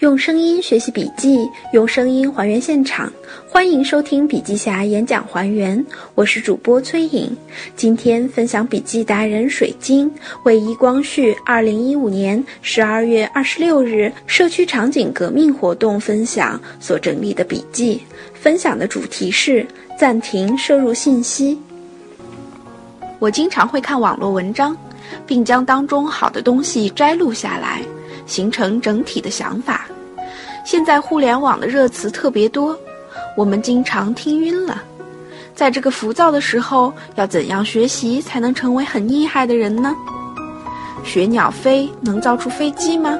用声音学习笔记，用声音还原现场。欢迎收听笔记侠演讲还原，我是主播崔颖。今天分享笔记达人水晶为一光绪二零一五年十二月二十六日社区场景革命活动分享所整理的笔记。分享的主题是暂停摄入信息。我经常会看网络文章，并将当中好的东西摘录下来。形成整体的想法。现在互联网的热词特别多，我们经常听晕了。在这个浮躁的时候，要怎样学习才能成为很厉害的人呢？学鸟飞能造出飞机吗？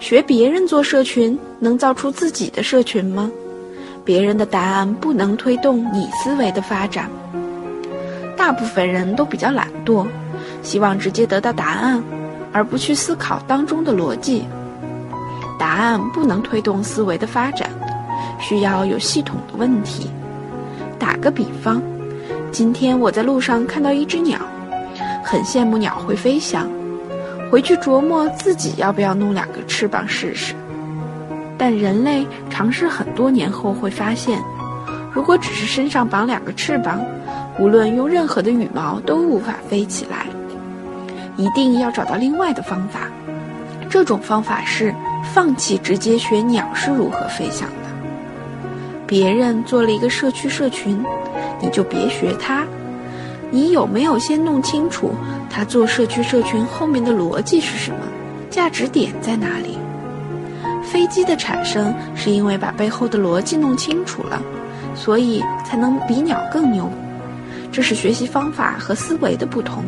学别人做社群能造出自己的社群吗？别人的答案不能推动你思维的发展。大部分人都比较懒惰，希望直接得到答案。而不去思考当中的逻辑，答案不能推动思维的发展，需要有系统的问题。打个比方，今天我在路上看到一只鸟，很羡慕鸟会飞翔，回去琢磨自己要不要弄两个翅膀试试。但人类尝试很多年后会发现，如果只是身上绑两个翅膀，无论用任何的羽毛都无法飞起来。一定要找到另外的方法，这种方法是放弃直接学鸟是如何飞翔的。别人做了一个社区社群，你就别学他。你有没有先弄清楚他做社区社群后面的逻辑是什么？价值点在哪里？飞机的产生是因为把背后的逻辑弄清楚了，所以才能比鸟更牛。这是学习方法和思维的不同。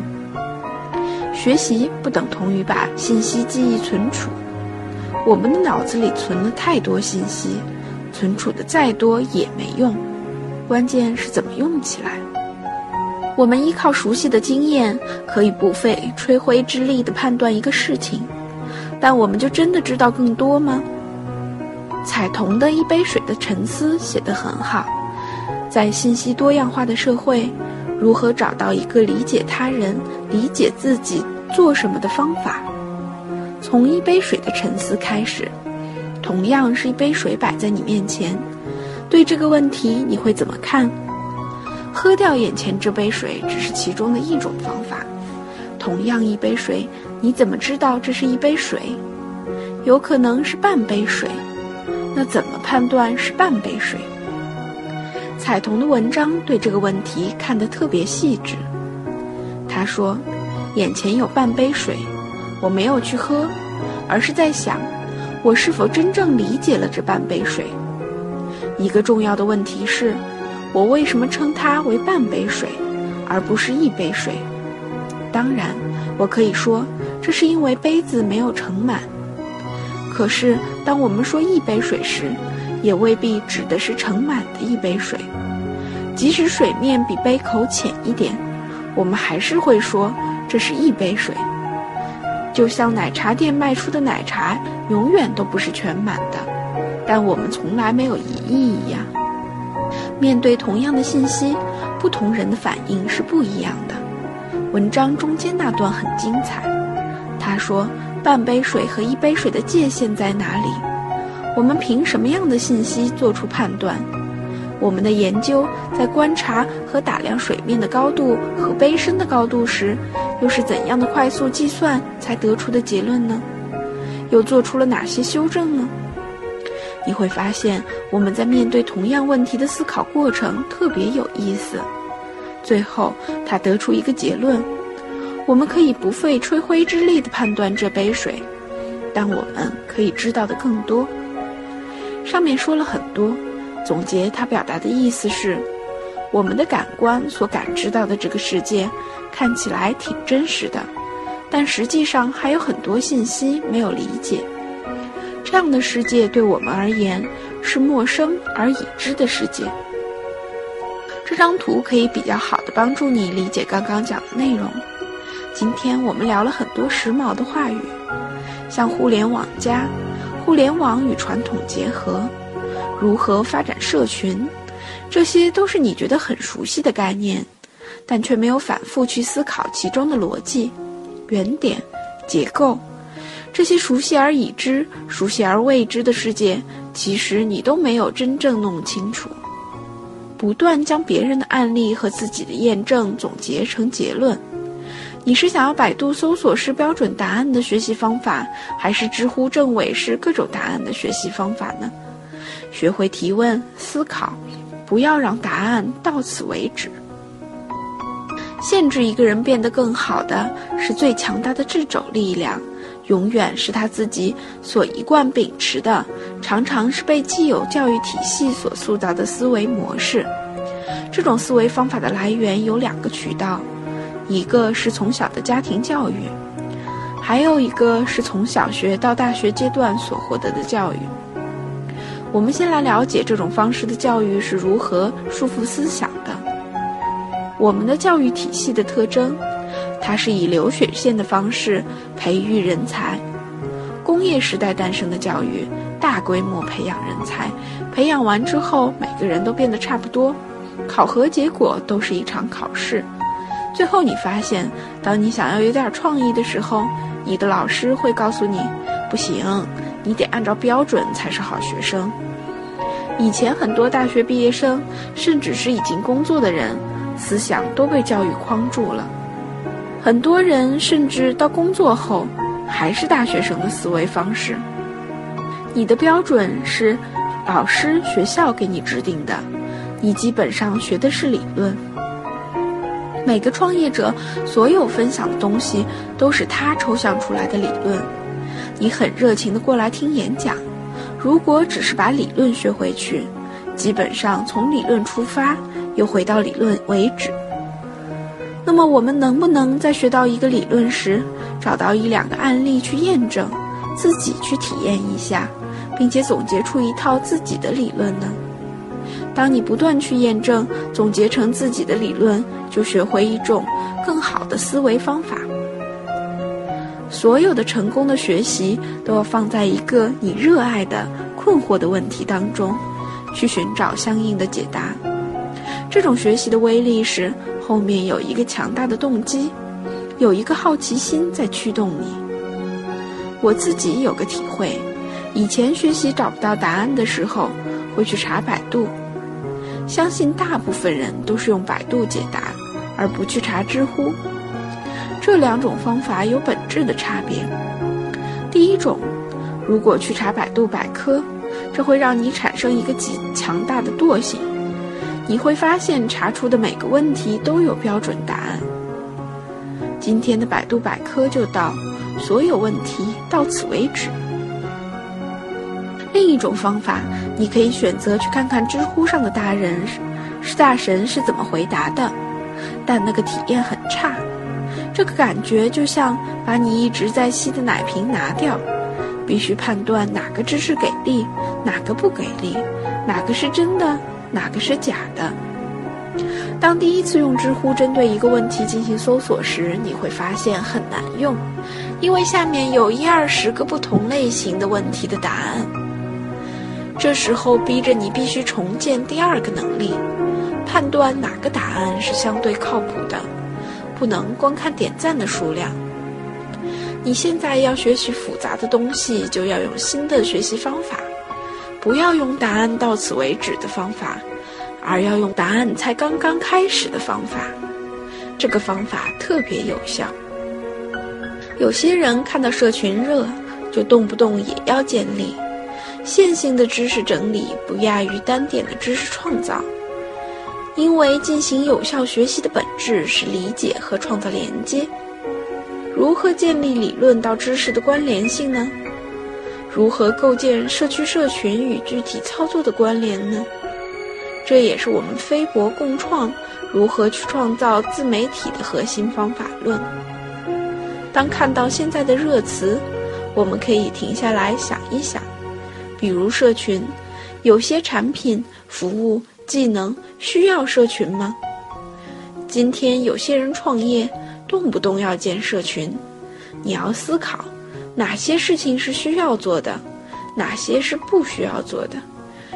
学习不等同于把信息记忆存储，我们的脑子里存了太多信息，存储的再多也没用，关键是怎么用起来。我们依靠熟悉的经验，可以不费吹灰之力地判断一个事情，但我们就真的知道更多吗？彩童的一杯水的沉思写得很好，在信息多样化的社会。如何找到一个理解他人、理解自己做什么的方法？从一杯水的沉思开始，同样是一杯水摆在你面前，对这个问题你会怎么看？喝掉眼前这杯水只是其中的一种方法。同样一杯水，你怎么知道这是一杯水？有可能是半杯水，那怎么判断是半杯水？彩童的文章对这个问题看得特别细致。他说：“眼前有半杯水，我没有去喝，而是在想，我是否真正理解了这半杯水。一个重要的问题是，我为什么称它为半杯水，而不是一杯水？当然，我可以说，这是因为杯子没有盛满。可是，当我们说一杯水时，也未必指的是盛满的一杯水，即使水面比杯口浅一点，我们还是会说这是一杯水。就像奶茶店卖出的奶茶永远都不是全满的，但我们从来没有疑义一样。面对同样的信息，不同人的反应是不一样的。文章中间那段很精彩，他说半杯水和一杯水的界限在哪里？我们凭什么样的信息做出判断？我们的研究在观察和打量水面的高度和杯身的高度时，又是怎样的快速计算才得出的结论呢？又做出了哪些修正呢？你会发现，我们在面对同样问题的思考过程特别有意思。最后，他得出一个结论：我们可以不费吹灰之力地判断这杯水，但我们可以知道的更多。上面说了很多，总结他表达的意思是：我们的感官所感知到的这个世界，看起来挺真实的，但实际上还有很多信息没有理解。这样的世界对我们而言是陌生而已知的世界。这张图可以比较好的帮助你理解刚刚讲的内容。今天我们聊了很多时髦的话语，像互联网加。互联网与传统结合，如何发展社群，这些都是你觉得很熟悉的概念，但却没有反复去思考其中的逻辑、原点、结构。这些熟悉而已知、熟悉而未知的世界，其实你都没有真正弄清楚。不断将别人的案例和自己的验证总结成结论，你是想要百度搜索式标准答案的学习方法，还是知乎政委式各种答案的学习方法呢？学会提问、思考，不要让答案到此为止。限制一个人变得更好的是最强大的掣肘力量，永远是他自己所一贯秉持的，常常是被既有教育体系所塑造的思维模式。这种思维方法的来源有两个渠道，一个是从小的家庭教育，还有一个是从小学到大学阶段所获得的教育。我们先来了解这种方式的教育是如何束缚思想的。我们的教育体系的特征，它是以流水线的方式培育人才。工业时代诞生的教育，大规模培养人才，培养完之后，每个人都变得差不多，考核结果都是一场考试。最后你发现，当你想要有点创意的时候，你的老师会告诉你，不行。你得按照标准才是好学生。以前很多大学毕业生，甚至是已经工作的人，思想都被教育框住了。很多人甚至到工作后，还是大学生的思维方式。你的标准是老师、学校给你制定的，你基本上学的是理论。每个创业者所有分享的东西，都是他抽象出来的理论。你很热情的过来听演讲，如果只是把理论学回去，基本上从理论出发，又回到理论为止。那么我们能不能在学到一个理论时，找到一两个案例去验证，自己去体验一下，并且总结出一套自己的理论呢？当你不断去验证，总结成自己的理论，就学会一种更好的思维方法。所有的成功的学习都要放在一个你热爱的、困惑的问题当中，去寻找相应的解答。这种学习的威力是后面有一个强大的动机，有一个好奇心在驱动你。我自己有个体会，以前学习找不到答案的时候，会去查百度。相信大部分人都是用百度解答，而不去查知乎。这两种方法有本质的差别。第一种，如果去查百度百科，这会让你产生一个极强大的惰性。你会发现查出的每个问题都有标准答案。今天的百度百科就到，所有问题到此为止。另一种方法，你可以选择去看看知乎上的大人是大神是怎么回答的，但那个体验很差。这个感觉就像把你一直在吸的奶瓶拿掉，必须判断哪个知识给力，哪个不给力，哪个是真的，哪个是假的。当第一次用知乎针对一个问题进行搜索时，你会发现很难用，因为下面有一二十个不同类型的问题的答案。这时候逼着你必须重建第二个能力，判断哪个答案是相对靠谱的。不能光看点赞的数量。你现在要学习复杂的东西，就要用新的学习方法，不要用答案到此为止的方法，而要用答案才刚刚开始的方法。这个方法特别有效。有些人看到社群热，就动不动也要建立。线性的知识整理不亚于单点的知识创造。因为进行有效学习的本质是理解和创造连接。如何建立理论到知识的关联性呢？如何构建社区社群与具体操作的关联呢？这也是我们飞博共创如何去创造自媒体的核心方法论。当看到现在的热词，我们可以停下来想一想，比如社群，有些产品服务。技能需要社群吗？今天有些人创业，动不动要建社群。你要思考，哪些事情是需要做的，哪些是不需要做的，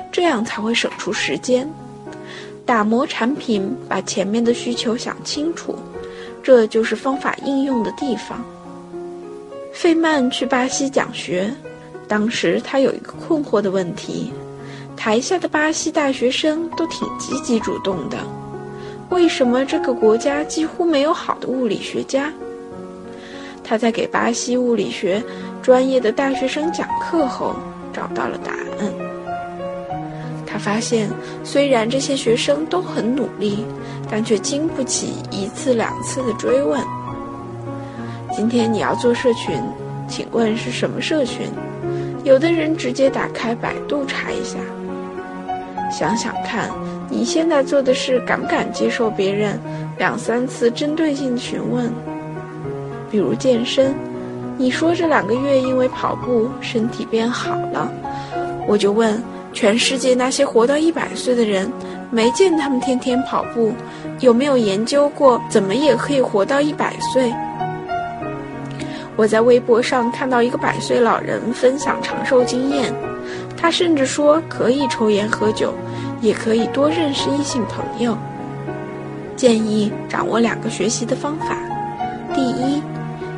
这样才会省出时间。打磨产品，把前面的需求想清楚，这就是方法应用的地方。费曼去巴西讲学，当时他有一个困惑的问题：台下的巴西大学生都挺积极主动的，为什么这个国家几乎没有好的物理学家？他在给巴西物理学专业的大学生讲课后，找到了答案。他发现，虽然这些学生都很努力，但却经不起一次两次的追问。今天你要做社群，请问是什么社群？有的人直接打开百度查一下。想想看，你现在做的事，敢不敢接受别人两三次针对性的询问？比如健身，你说这两个月因为跑步身体变好了，我就问全世界那些活到一百岁的人，没见他们天天跑步，有没有研究过怎么也可以活到一百岁？我在微博上看到一个百岁老人分享长寿经验，他甚至说可以抽烟喝酒，也可以多认识异性朋友。建议掌握两个学习的方法，第一。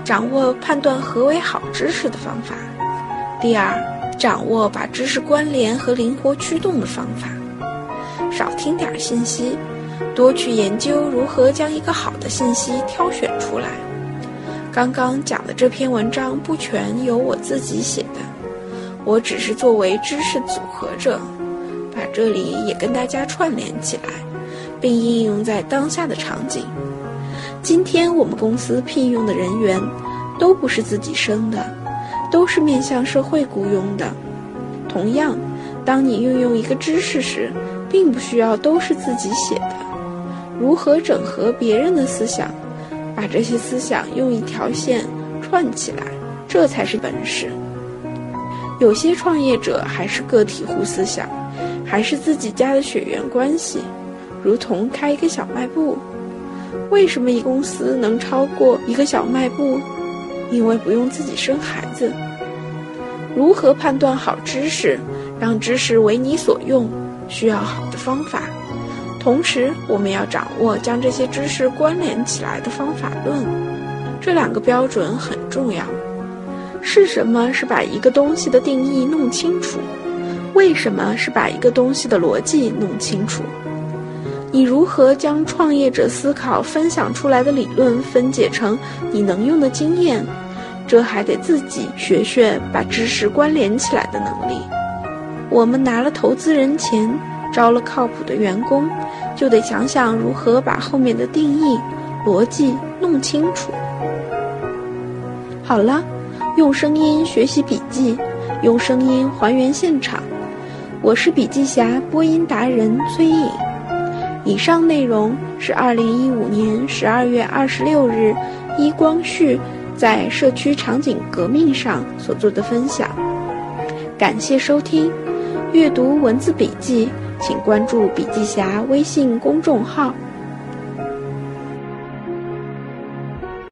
掌握判断何为好知识的方法。第二，掌握把知识关联和灵活驱动的方法。少听点信息，多去研究如何将一个好的信息挑选出来。刚刚讲的这篇文章不全由我自己写的，我只是作为知识组合者，把这里也跟大家串联起来，并应用在当下的场景。今天我们公司聘用的人员，都不是自己生的，都是面向社会雇佣的。同样，当你运用一个知识时，并不需要都是自己写的。如何整合别人的思想，把这些思想用一条线串起来，这才是本事。有些创业者还是个体户思想，还是自己家的血缘关系，如同开一个小卖部。为什么一公司能超过一个小卖部？因为不用自己生孩子。如何判断好知识，让知识为你所用，需要好的方法。同时，我们要掌握将这些知识关联起来的方法论。这两个标准很重要。是什么是把一个东西的定义弄清楚？为什么是把一个东西的逻辑弄清楚？你如何将创业者思考分享出来的理论分解成你能用的经验？这还得自己学学把知识关联起来的能力。我们拿了投资人钱，招了靠谱的员工，就得想想如何把后面的定义、逻辑弄清楚。好了，用声音学习笔记，用声音还原现场。我是笔记侠播音达人崔颖。以上内容是二零一五年十二月二十六日，一光旭在社区场景革命上所做的分享。感谢收听，阅读文字笔记，请关注笔记侠微信公众号。